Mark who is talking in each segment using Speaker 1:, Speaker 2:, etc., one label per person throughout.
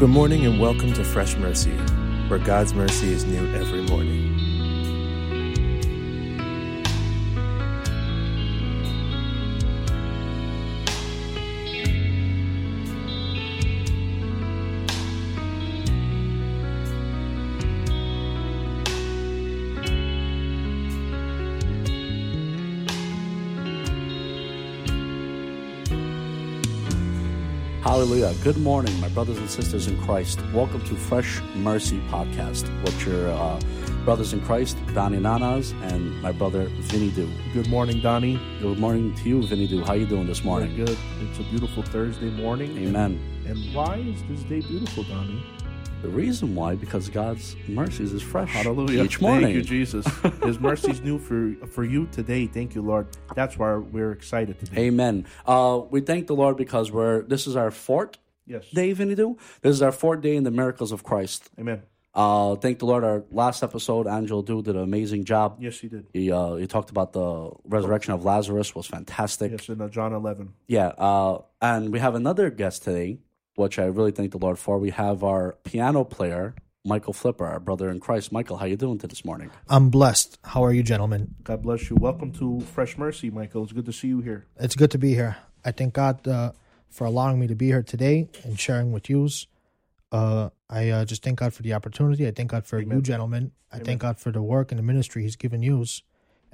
Speaker 1: Good morning and welcome to Fresh Mercy, where God's mercy is new every morning.
Speaker 2: Hallelujah. Good morning, my brothers and sisters in Christ. Welcome to Fresh Mercy Podcast with your uh, brothers in Christ, Donnie Nanas, and my brother, Vinny Do.
Speaker 3: Good morning, Donnie.
Speaker 2: Good morning to you, Vinny Do. How are you doing this morning?
Speaker 3: Good. It's a beautiful Thursday morning.
Speaker 2: Amen.
Speaker 3: And, and why is this day beautiful, Donnie?
Speaker 2: The reason why, because God's mercies is fresh
Speaker 3: Hallelujah.
Speaker 2: each morning.
Speaker 3: Thank you, Jesus. His mercy's new for for you today. Thank you, Lord. That's why we're excited today.
Speaker 2: Amen. Uh, we thank the Lord because we're this is our fourth
Speaker 3: Yes.
Speaker 2: day, Vinny Do. This is our fourth day in the miracles of Christ.
Speaker 3: Amen.
Speaker 2: Uh, thank the Lord. Our last episode, Angel Do did an amazing job.
Speaker 3: Yes, he did.
Speaker 2: He uh, he talked about the resurrection of Lazarus was fantastic.
Speaker 3: Yes, in uh, John 11.
Speaker 2: Yeah, uh, and we have another guest today, which I really thank the Lord for. We have our piano player, Michael Flipper, our brother in Christ. Michael, how you doing to this morning?
Speaker 4: I'm blessed. How are you, gentlemen?
Speaker 3: God bless you. Welcome to Fresh Mercy, Michael. It's good to see you here.
Speaker 4: It's good to be here. I thank God uh, for allowing me to be here today and sharing with you. Uh, I uh, just thank God for the opportunity. I thank God for you, gentlemen. I thank God for the work and the ministry He's given you,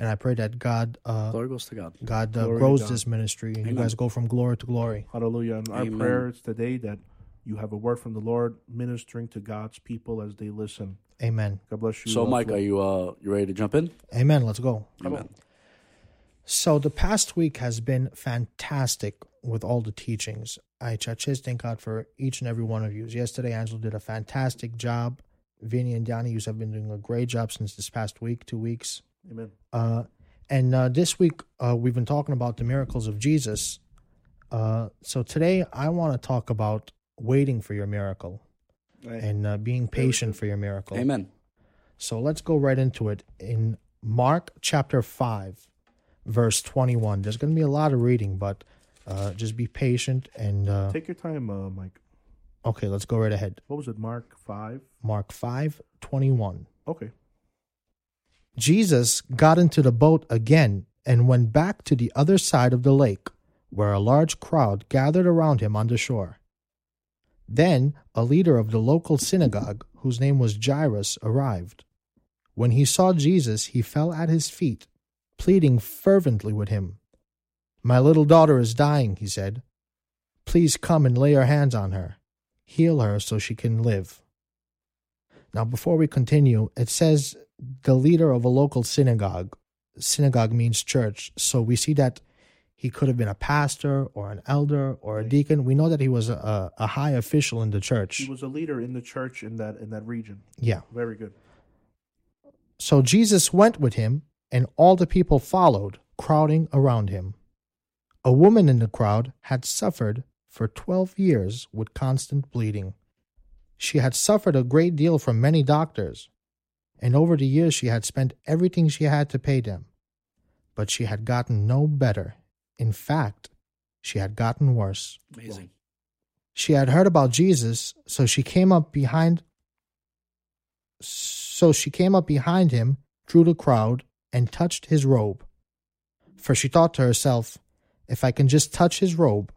Speaker 4: and I pray that God, uh,
Speaker 2: Glory goes to God.
Speaker 4: God uh,
Speaker 3: Glory to
Speaker 4: grows
Speaker 3: God.
Speaker 4: this ministry, and you guys go from glory to glory.
Speaker 3: Hallelujah. And our
Speaker 2: Amen.
Speaker 3: prayer is today that you have a word from the Lord ministering to God's people as they listen.
Speaker 4: Amen.
Speaker 3: God bless you.
Speaker 2: So, Mike,
Speaker 3: Flo.
Speaker 2: are you uh you ready to jump in?
Speaker 4: Amen. Let's go.
Speaker 2: Amen.
Speaker 4: So the past week has been fantastic with all the teachings. I, I just thank God for each and every one of you. Yesterday, Angela did a fantastic job. Vinny and Donnie, you have been doing a great job since this past week, two weeks.
Speaker 3: Amen.
Speaker 4: Uh, and uh, this week, uh, we've been talking about the miracles of Jesus. Uh, so today, I want to talk about waiting for your miracle and uh, being patient for your miracle.
Speaker 2: Amen.
Speaker 4: So let's go right into it. In Mark chapter 5, verse 21, there's going to be a lot of reading, but uh, just be patient. And uh,
Speaker 3: Take your time, uh, Mike.
Speaker 4: okay, let's go right ahead.
Speaker 3: What was it, Mark 5?
Speaker 4: Mark 5, 21.
Speaker 3: Okay.
Speaker 4: Jesus got into the boat again and went back to the other side of the lake, where a large crowd gathered around him on the shore. Then a leader of the local synagogue, whose name was Jairus, arrived. When he saw Jesus, he fell at his feet, pleading fervently with him. My little daughter is dying, he said. Please come and lay your hands on her. Heal her so she can live. Now, before we continue, it says the leader of a local synagogue. Synagogue means church. So we see that he could have been a pastor or an elder or a deacon. We know that he was a, a high official in the church.
Speaker 3: He was a leader in the church in that in that region.
Speaker 4: Yeah.
Speaker 3: Very good.
Speaker 4: So Jesus went with him, and all the people followed, crowding around him. A woman in the crowd had suffered for twelve years with constant bleeding. She had suffered a great deal from many doctors, and over the years she had spent everything she had to pay them. But she had gotten no better. In fact, she had gotten worse.
Speaker 2: Amazing.
Speaker 4: She had heard about Jesus, so she came up behind so she came up behind him through the crowd and touched his robe. For she thought to herself, if I can just touch his robe,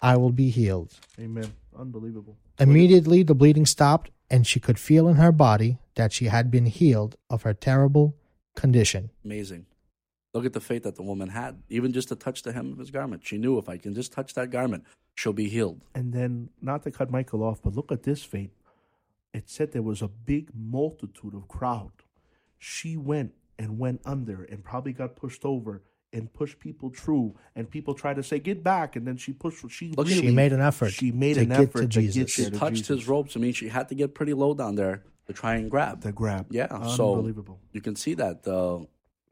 Speaker 4: I will be healed.
Speaker 3: Amen. Unbelievable.
Speaker 4: Immediately the bleeding stopped, and she could feel in her body that she had been healed of her terrible condition.
Speaker 2: Amazing. Look at the faith that the woman had, even just to touch the hem of his garment. She knew if I can just touch that garment, she'll be healed.
Speaker 3: And then, not to cut Michael off, but look at this faith. It said there was a big multitude of crowd. She went and went under and probably got pushed over and push people through. And people try to say, "Get back!" And then she pushed. She
Speaker 2: Look,
Speaker 3: really,
Speaker 4: She made an effort
Speaker 3: She made an effort
Speaker 4: to
Speaker 3: to
Speaker 4: Jesus.
Speaker 3: get
Speaker 2: She
Speaker 3: to
Speaker 2: touched
Speaker 3: Jesus.
Speaker 2: his robes. I mean, she had to get pretty low down there to try and grab.
Speaker 3: The grab.
Speaker 2: Yeah, so
Speaker 3: unbelievable.
Speaker 2: you can see that uh,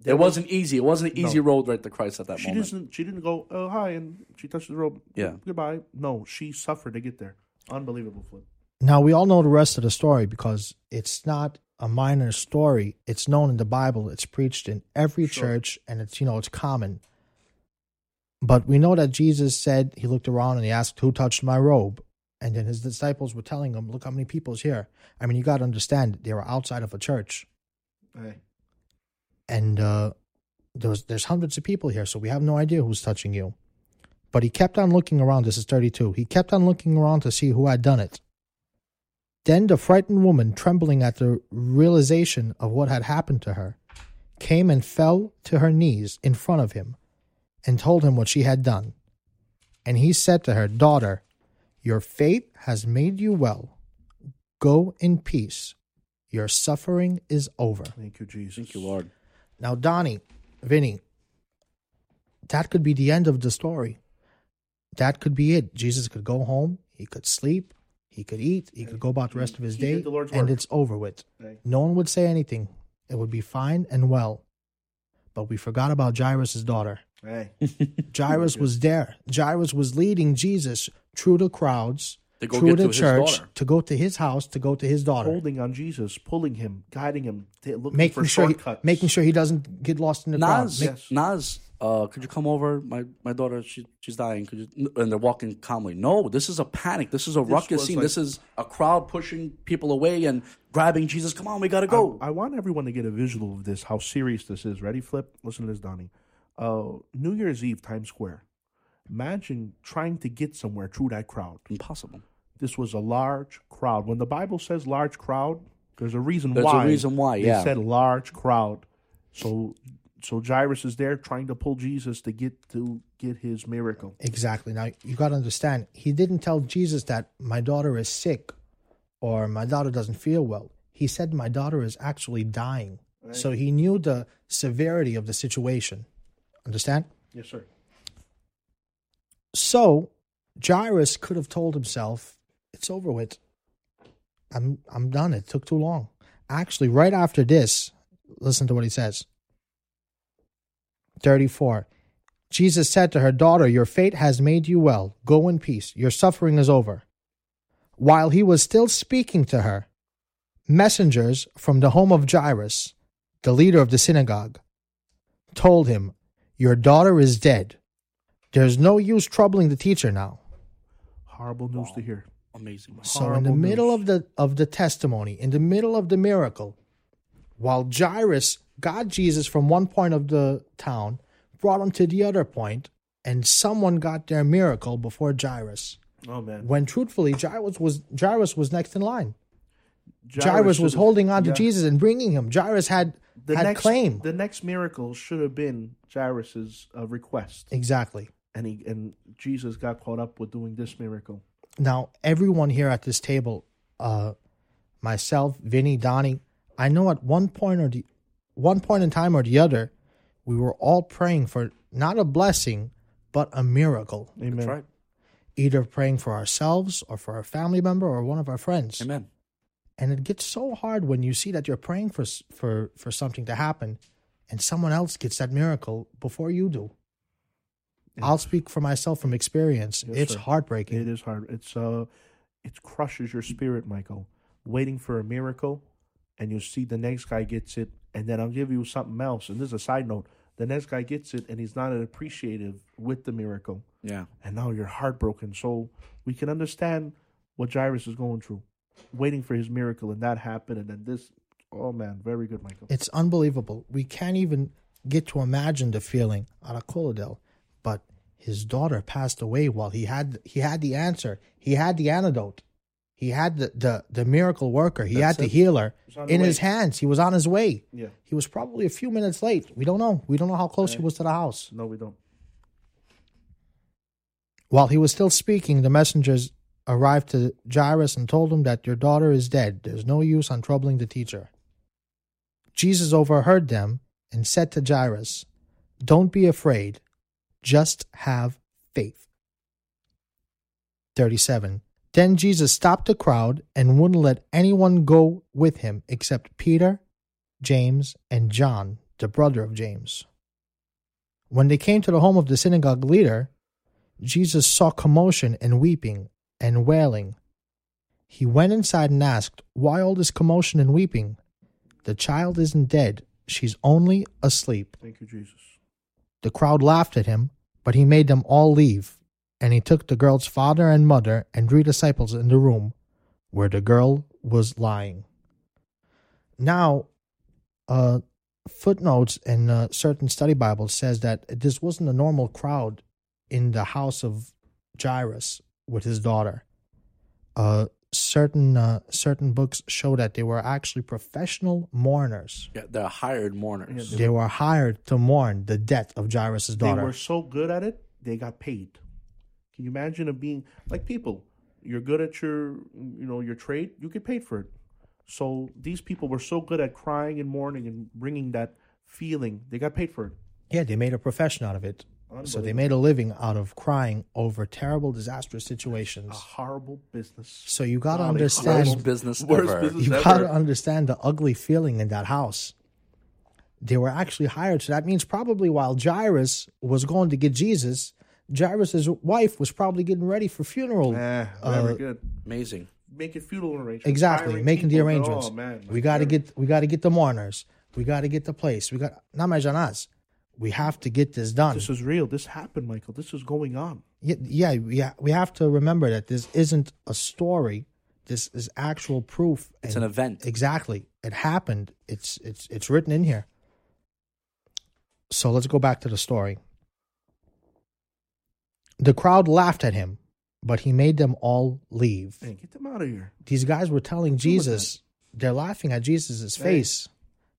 Speaker 2: it
Speaker 3: was-
Speaker 2: wasn't easy. It wasn't an easy
Speaker 3: No.
Speaker 2: road right to Christ at that
Speaker 3: She
Speaker 2: moment.
Speaker 3: didn't. She didn't go. Oh hi, and she touched the rope.
Speaker 2: Yeah.
Speaker 3: Goodbye. No, she suffered to get there. Unbelievable flip.
Speaker 4: Now, we all know the rest of the story because it's not a minor story. It's known in the Bible. It's preached in every
Speaker 3: Sure.
Speaker 4: church and it's, you know, it's common. But we know that Jesus said he looked around and he asked, Who touched my robe? And then his disciples were telling him, Look how many people's here. I mean, you got to understand, they were outside of a church.
Speaker 3: Hey.
Speaker 4: And uh, there was, there's hundreds of people here, so we have no idea who's touching you. But he kept on looking around. This is 32. He kept on looking around to see who had done it. Then the frightened woman, trembling at the realization of what had happened to her, came and fell to her knees in front of him and told him what she had done. And he said to her, Daughter, your faith has made you well. Go in peace. Your suffering is over.
Speaker 3: Thank you, Jesus.
Speaker 2: Thank you, Lord.
Speaker 4: Now, Donnie, Vinny, that could be the end of the story. That could be it. Jesus could go home, he could sleep, he could eat, he could go about the rest of his
Speaker 3: He
Speaker 4: day,
Speaker 3: did the Lord's
Speaker 4: and
Speaker 3: work.
Speaker 4: it's over with.
Speaker 3: Hey.
Speaker 4: No one would say anything. It would be fine and well. But we forgot about Jairus' daughter.
Speaker 3: Hey.
Speaker 4: Jairus was there. Jairus was leading Jesus through the crowds,
Speaker 2: To go
Speaker 4: through
Speaker 2: get
Speaker 4: the
Speaker 2: to his
Speaker 4: church,
Speaker 2: daughter.
Speaker 4: to go to his house, to go to his daughter,
Speaker 3: Holding on Jesus, pulling him, guiding him, t- looking
Speaker 4: making
Speaker 3: for
Speaker 4: sure he, making sure he doesn't get lost in the crowd.
Speaker 2: Nas,
Speaker 4: Ma-
Speaker 3: Yes.
Speaker 2: Nas, uh, could you come over? My my daughter, she she's dying. Could you? And they're walking calmly. No, this is a panic. This is a ruckus scene.
Speaker 3: like-
Speaker 2: this is a crowd pushing people away and grabbing Jesus. Come on, we gotta go.
Speaker 3: I, I want everyone to get a visual of this, how serious this is. Ready, Flip? Listen to this, Donnie. Uh, New Year's Eve, Times Square. Imagine trying to get somewhere through that crowd.
Speaker 2: Impossible.
Speaker 3: This was a large crowd. When the Bible says large crowd, there's a reason
Speaker 2: There's a
Speaker 3: why.
Speaker 2: reason why,
Speaker 3: They
Speaker 2: yeah.
Speaker 3: said large crowd. So, so Jairus is there trying to pull Jesus to get to get his miracle.
Speaker 4: Exactly. Now you got to understand, he didn't tell Jesus that my daughter is sick or my daughter doesn't feel well. He said my daughter is actually dying. So he knew the severity of the situation. Understand?
Speaker 3: Yes, sir.
Speaker 4: So Jairus could have told himself, "It's over with. I'm I'm done. It took too long." Actually, right after this, listen to what he says. 34. Jesus said to her, Daughter, your fate has made you well. Go in peace. Your suffering is over. While he was still speaking to her, messengers from the home of Jairus, the leader of the synagogue, told him, Your daughter is dead. There's no use troubling the teacher now.
Speaker 3: Horrible news to hear.
Speaker 2: Amazing.
Speaker 4: So in the
Speaker 3: Horrible
Speaker 4: middle
Speaker 3: news.
Speaker 4: of the of the testimony, in the middle of the miracle, while Jairus got Jesus from one point of the town, brought him to the other point, and someone got their miracle before Jairus.
Speaker 3: Oh man,
Speaker 4: When truthfully, Jairus was Jairus was next in line. Jairus, was holding on to
Speaker 3: yeah.
Speaker 4: Jesus and bringing him. Jairus had
Speaker 3: The
Speaker 4: had
Speaker 3: next
Speaker 4: claim
Speaker 3: The next miracle should have been Jairus's uh, request,
Speaker 4: exactly.
Speaker 3: and he and Jesus got caught up with doing this miracle.
Speaker 4: Now, everyone here at this table, uh, myself, Vinny, Donnie, I know at one point or the one point in time or the other, we were all praying for not a blessing, but a miracle.
Speaker 3: Amen.
Speaker 2: That's right.
Speaker 4: Either praying for ourselves or for a family member or one of our friends.
Speaker 2: Amen.
Speaker 4: And it gets so hard when you see that you're praying for for for something to happen, and someone else gets that miracle before you do. I'll speak for myself from experience.
Speaker 3: Yes,
Speaker 4: it's
Speaker 3: sir.
Speaker 4: heartbreaking.
Speaker 3: It is hard. It's uh, it crushes your spirit, Michael. Waiting for a miracle, and you'll see the next guy gets it, and then I'll give you something else. And this is a side note: the next guy gets it, and he's not appreciative with the miracle,
Speaker 2: Yeah.
Speaker 3: and now you're heartbroken. So we can understand what Jairus is going through, waiting for his miracle, and that happened, and then this. Oh man, very good, Michael.
Speaker 4: It's unbelievable. We can't even get to imagine the feeling out of Colladale. But his daughter passed away while he had he had the answer. He had the antidote. He had the the, the miracle worker. He
Speaker 2: That's
Speaker 4: had the healer
Speaker 3: was on the
Speaker 4: in
Speaker 3: way.
Speaker 4: his hands. He was on his way.
Speaker 3: Yeah.
Speaker 4: He was probably a few minutes late. We don't know. We don't know how close he was to the house.
Speaker 3: No, we don't.
Speaker 4: While he was still speaking, the messengers arrived to Jairus and told him that your daughter is dead. There's no use on troubling the teacher. Jesus overheard them and said to Jairus, Don't be afraid, just have faith. 37. Then Jesus stopped the crowd and wouldn't let anyone go with him except Peter, James, and John, the brother of James. When they came to the home of the synagogue leader, Jesus saw commotion and weeping and wailing. He went inside and asked, Why all this commotion and weeping? The child isn't dead, she's only asleep.
Speaker 3: Thank you, Jesus.
Speaker 4: The crowd laughed at him, but he made them all leave And he took the girl's father and mother and three disciples in the room where the girl was lying. Now, uh, footnotes in uh, certain study Bibles says that this wasn't a normal crowd in the house of Jairus with his daughter. Uh, certain uh, certain books show that they were actually professional mourners.
Speaker 2: Yeah, they're hired mourners.
Speaker 3: Yeah,
Speaker 4: They were hired to mourn the death of Jairus' daughter.
Speaker 3: They were so good at it, they got paid. Can you imagine of being like people? You're good at your, you know, your trade. You get paid for it. So these people were so good at crying and mourning and bringing that feeling. They got paid for it.
Speaker 4: yeah, they made a profession out of it. So they made a living out of crying over terrible, disastrous situations.
Speaker 3: a horrible business.
Speaker 4: So you got to understand.
Speaker 2: Worst business
Speaker 3: Worst
Speaker 2: ever.
Speaker 3: business
Speaker 4: you got to understand the ugly feeling in that house. They were actually hired, so that means probably while Jairus was going to get Jesus, Jairus' wife was probably getting ready for funeral.
Speaker 3: Eh,
Speaker 4: Uh,
Speaker 3: good.
Speaker 2: Amazing.
Speaker 3: Making funeral arrangements.
Speaker 4: exactly,
Speaker 3: hiring
Speaker 4: making the arrangements.
Speaker 3: Oh man,
Speaker 4: we got to get we got to get the mourners. We got to get the place. We got Namajanas. We have to get this done.
Speaker 3: This is real. This happened, Michael. This is going on.
Speaker 4: Yeah, yeah, we we have to remember that this isn't a story. This is actual proof.
Speaker 2: It's
Speaker 4: and-
Speaker 2: an event.
Speaker 4: Exactly, it happened. It's it's it's written in here. So let's go back to the story. The crowd laughed at him, but he made them all leave.
Speaker 3: Man, get them out of here.
Speaker 4: These guys were telling Jesus, they're laughing at Jesus' face,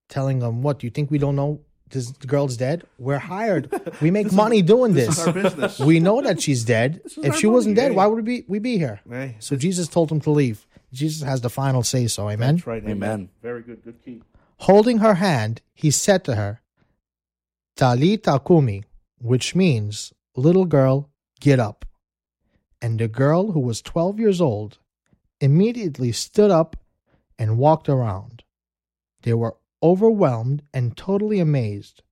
Speaker 4: telling him, "What? Do you think we don't know this girl's dead? We're hired. We make money doing
Speaker 3: This
Speaker 4: this.
Speaker 3: is our business.
Speaker 4: We know that she's dead. If
Speaker 3: our
Speaker 4: she wasn't
Speaker 3: money,
Speaker 4: dead,
Speaker 3: hey.
Speaker 4: why would we be, we be here?
Speaker 3: Hey,
Speaker 4: So Jesus told him to leave. Jesus has the final say so. Amen.
Speaker 3: that's right. Amen.
Speaker 2: Amen.
Speaker 3: Very good. Good key.
Speaker 4: Holding her hand, he said to her, Talita kumi, which means, little girl, get up. And the girl, who was 12 years old, immediately stood up and walked around. They were overwhelmed and totally amazed.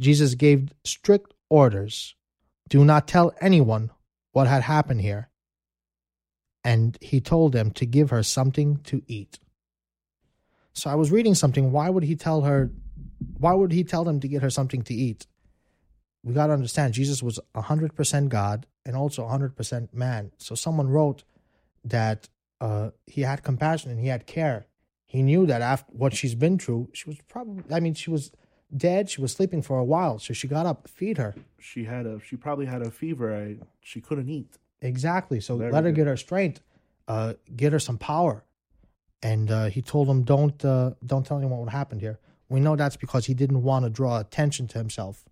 Speaker 4: Jesus gave strict orders do not tell anyone what had happened here. And he told them to give her something to eat. So I was reading something. Why would he tell her? Why would he tell them to get her something to eat? We got to understand Jesus was 100% God and also 100% man. So someone wrote that uh, he had compassion and he had care. He knew that after what she's been through, she was probably, I mean, she was dead. She was sleeping for a while. So she got up, feed her.
Speaker 3: She had a. She probably had a fever. I, she couldn't eat.
Speaker 4: Exactly. So let her get her strength, uh, get her some power. And uh, he told him, "Don't uh, don't tell anyone what happened here." We know that's because he didn't want to draw attention to himself,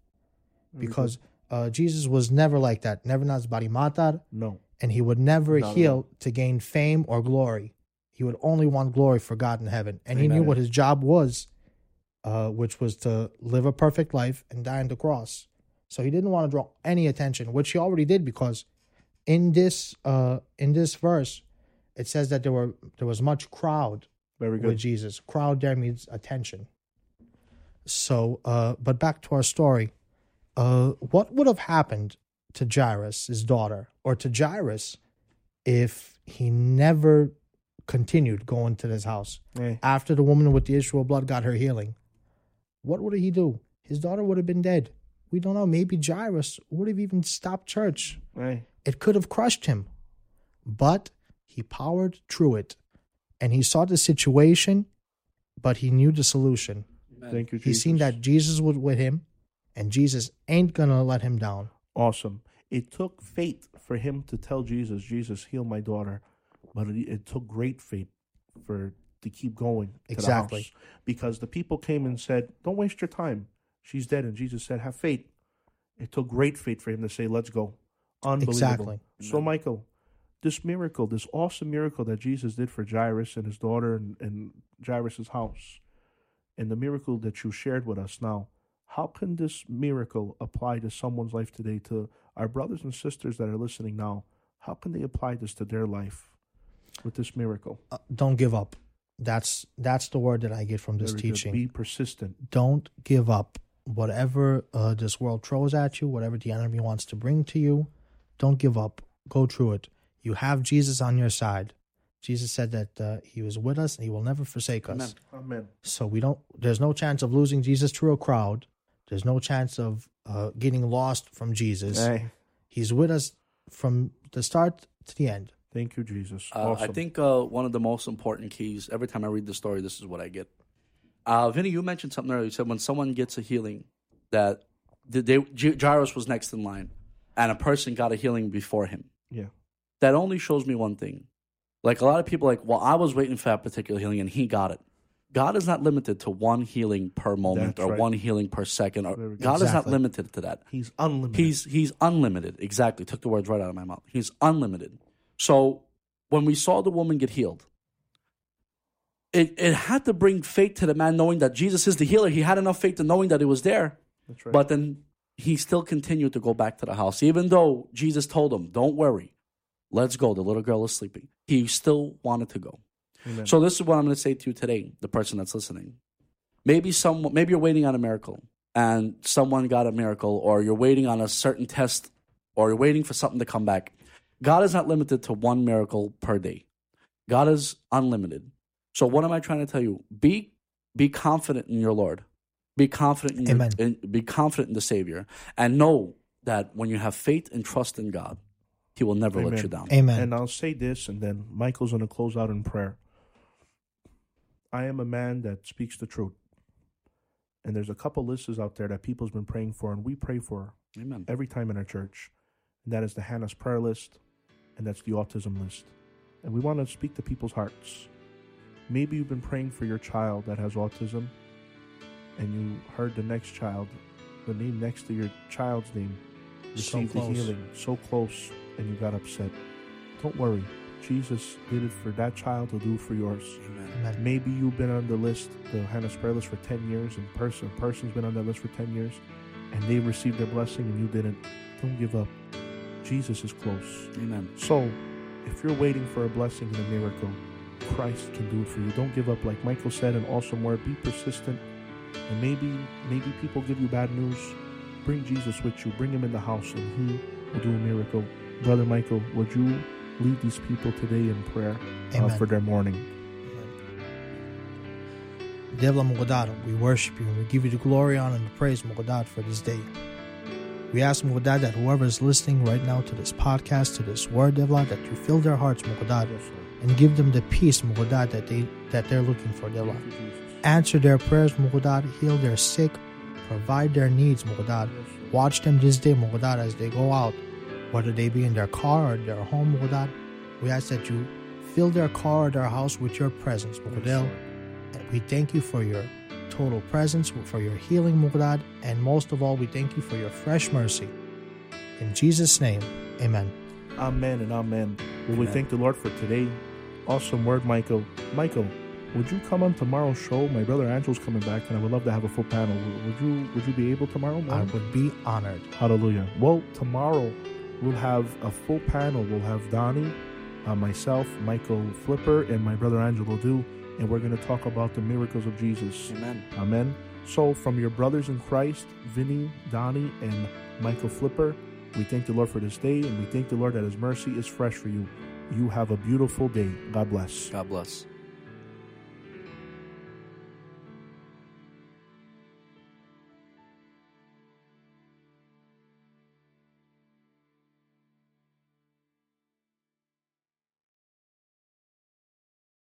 Speaker 4: because uh, Jesus was never like that. Never nas bari matar,
Speaker 3: No.
Speaker 4: and he would never
Speaker 3: Not
Speaker 4: heal to gain fame or glory. He would only want glory for God in heaven, and he knew what his job was, uh, which was to live a perfect life and die on the cross. So he didn't want to draw any attention, which he already did because in this uh, in this verse it says that there were there was much crowd
Speaker 3: Very
Speaker 4: with
Speaker 3: good.
Speaker 4: Jesus. Crowd there means attention. So, uh, but back to our story. Uh, what would have happened to Jairus, his daughter, or to Jairus if he never continued going to this house after the woman with the issue of blood got her healing? What would he do? His daughter would have been dead. We don't know. Maybe Jairus would have even stopped church.
Speaker 3: hey.
Speaker 4: It could have crushed him. But he powered through it. And he saw the situation, but he knew the solution.
Speaker 3: Thank you,
Speaker 4: He seen that Jesus was with him, and Jesus ain't gonna let him down.
Speaker 3: Awesome. It took faith for him to tell Jesus, Jesus, heal my daughter. But it, it took great faith for to keep going to
Speaker 4: Exactly.
Speaker 3: the house. Because the people came and said, Don't waste your time. She's dead. And Jesus said, Have faith. It took great faith for him to say, Let's go. Unbelievable.
Speaker 4: Exactly.
Speaker 3: So, Michael, this miracle, this awesome miracle that Jesus did for Jairus and his daughter and, and Jairus' house, and the miracle that you shared with us now, how can this miracle apply to someone's life today, to our brothers and sisters that are listening now? How can they apply this to their life with this miracle?
Speaker 4: Uh, don't give up. That's that's the word that I get from this
Speaker 3: Very good.
Speaker 4: teaching.
Speaker 3: Be persistent.
Speaker 4: don't give up. Whatever uh, this world throws at you, whatever the enemy wants to bring to you, don't give up. Go through it. You have Jesus on your side. Jesus said that uh, he was with us and he will never forsake us.
Speaker 2: Amen.
Speaker 3: Amen.
Speaker 4: So we don't. There's no chance of losing Jesus through a crowd. There's no chance of uh, getting lost from Jesus.
Speaker 3: Hey,
Speaker 4: He's with us from the start to the end.
Speaker 3: Thank you, Jesus.
Speaker 2: Uh,
Speaker 3: awesome.
Speaker 2: I think uh, one of the most important keys. Every time I read the story, this is what I get. Uh, Vinny, you mentioned something earlier. You said when someone gets a healing, that the, they, J- Jairus was next in line, and a person got a healing before him.
Speaker 3: Yeah.
Speaker 2: That only shows me one thing. Like a lot of people, are like, well, I was waiting for that particular healing, and he got it. God is not limited to one healing per moment
Speaker 3: That's
Speaker 2: or
Speaker 3: right.
Speaker 2: one healing per second. Or. God is not limited to that.
Speaker 3: He's unlimited.
Speaker 2: He's he's unlimited. Exactly. Took the words right out of my mouth. He's unlimited. So when we saw the woman get healed, it, it had to bring faith to the man knowing that Jesus is the healer. He had enough faith to knowing that it was there.
Speaker 3: That's right.
Speaker 2: But then he still continued to go back to the house. Even though Jesus told him, Don't worry, let's go. The little girl is sleeping. He still wanted to go.
Speaker 3: Amen.
Speaker 2: So this is what I'm going to say to you today, the person that's listening. Maybe some, maybe you're waiting on a miracle, and someone got a miracle, or you're waiting on a certain test, or you're waiting for something to come back. God is not limited to one miracle per day. God is unlimited. So what am I trying to tell you? Be be confident in your Lord. Be confident in, your,
Speaker 4: Amen.
Speaker 2: in be confident in the Savior, and know that when you have faith and trust in God, He will never let you down.
Speaker 4: Amen.
Speaker 3: And I'll say this, and then Michael's going to close out in prayer. I am a man that speaks the truth. And there's a couple lists out there that people's been praying for, and we pray for
Speaker 2: Amen.
Speaker 3: every time in our church. And that is the Hannah's prayer list, and that's the autism list. And we want to speak to people's hearts. Maybe you've been praying for your child that has autism, and you heard the next child, the name next to your child's name,
Speaker 4: So
Speaker 3: receive the healing so close, and you got upset. Don't worry. Jesus did it for that child, he'll do for yours.
Speaker 2: Amen.
Speaker 4: Amen.
Speaker 3: Maybe you've been on the list, the Hannah's prayer list for 10 years, and person, a person's been on that list for 10 years, and they received their blessing and you didn't. Don't give up. Jesus is close.
Speaker 2: Amen.
Speaker 3: So, if you're waiting for a blessing and a miracle, Christ can do it for you. Don't give up. Like Michael said, an awesome word. Be persistent. And maybe, maybe people give you bad news. Bring Jesus with you. Bring him in the house, and he will do a miracle. Brother Michael, would you lead these people today in prayer uh, for their morning?
Speaker 4: Devla Mogodad, we worship you and we give you the glory, honor, and the praise, Mogodad, for this day. We ask, Mogodad, that whoever is listening right now to this podcast, to this word, Devla, that you fill their hearts, Mogodad, and give them the peace, Mogodad, that, they, that they're looking for, Devla. Answer their prayers, Mogodad, heal their sick, provide their needs, Mogodad. Watch them this day, Mogodad, as they go out, whether they be in their car or their home, Mogodad. We ask that you fill their car or their house with your presence,
Speaker 3: Yes, Lord.
Speaker 4: And we thank you for your total presence, for your healing, Mughadad, and most of all, we thank you for your fresh mercy. In Jesus' name, amen.
Speaker 3: Amen and amen. Well, we thank the Lord for today. Awesome word, Michael. Michael, would you come on tomorrow's show? My brother Angel's coming back, and I would love to have a full panel. Would you Would you be able tomorrow?
Speaker 4: I would be honored.
Speaker 3: Hallelujah. Well, tomorrow we'll have a full panel. We'll have Donnie, uh, myself, Michael Flipper, and my brother Angel Do, and we're going to talk about the miracles of Jesus.
Speaker 2: Amen.
Speaker 3: Amen. So, from your brothers in Christ, Vinny, Donnie, and Michael Flipper, we thank the Lord for this day, and we thank the Lord that His mercy is fresh for you. You have a beautiful day. God bless.
Speaker 2: God bless.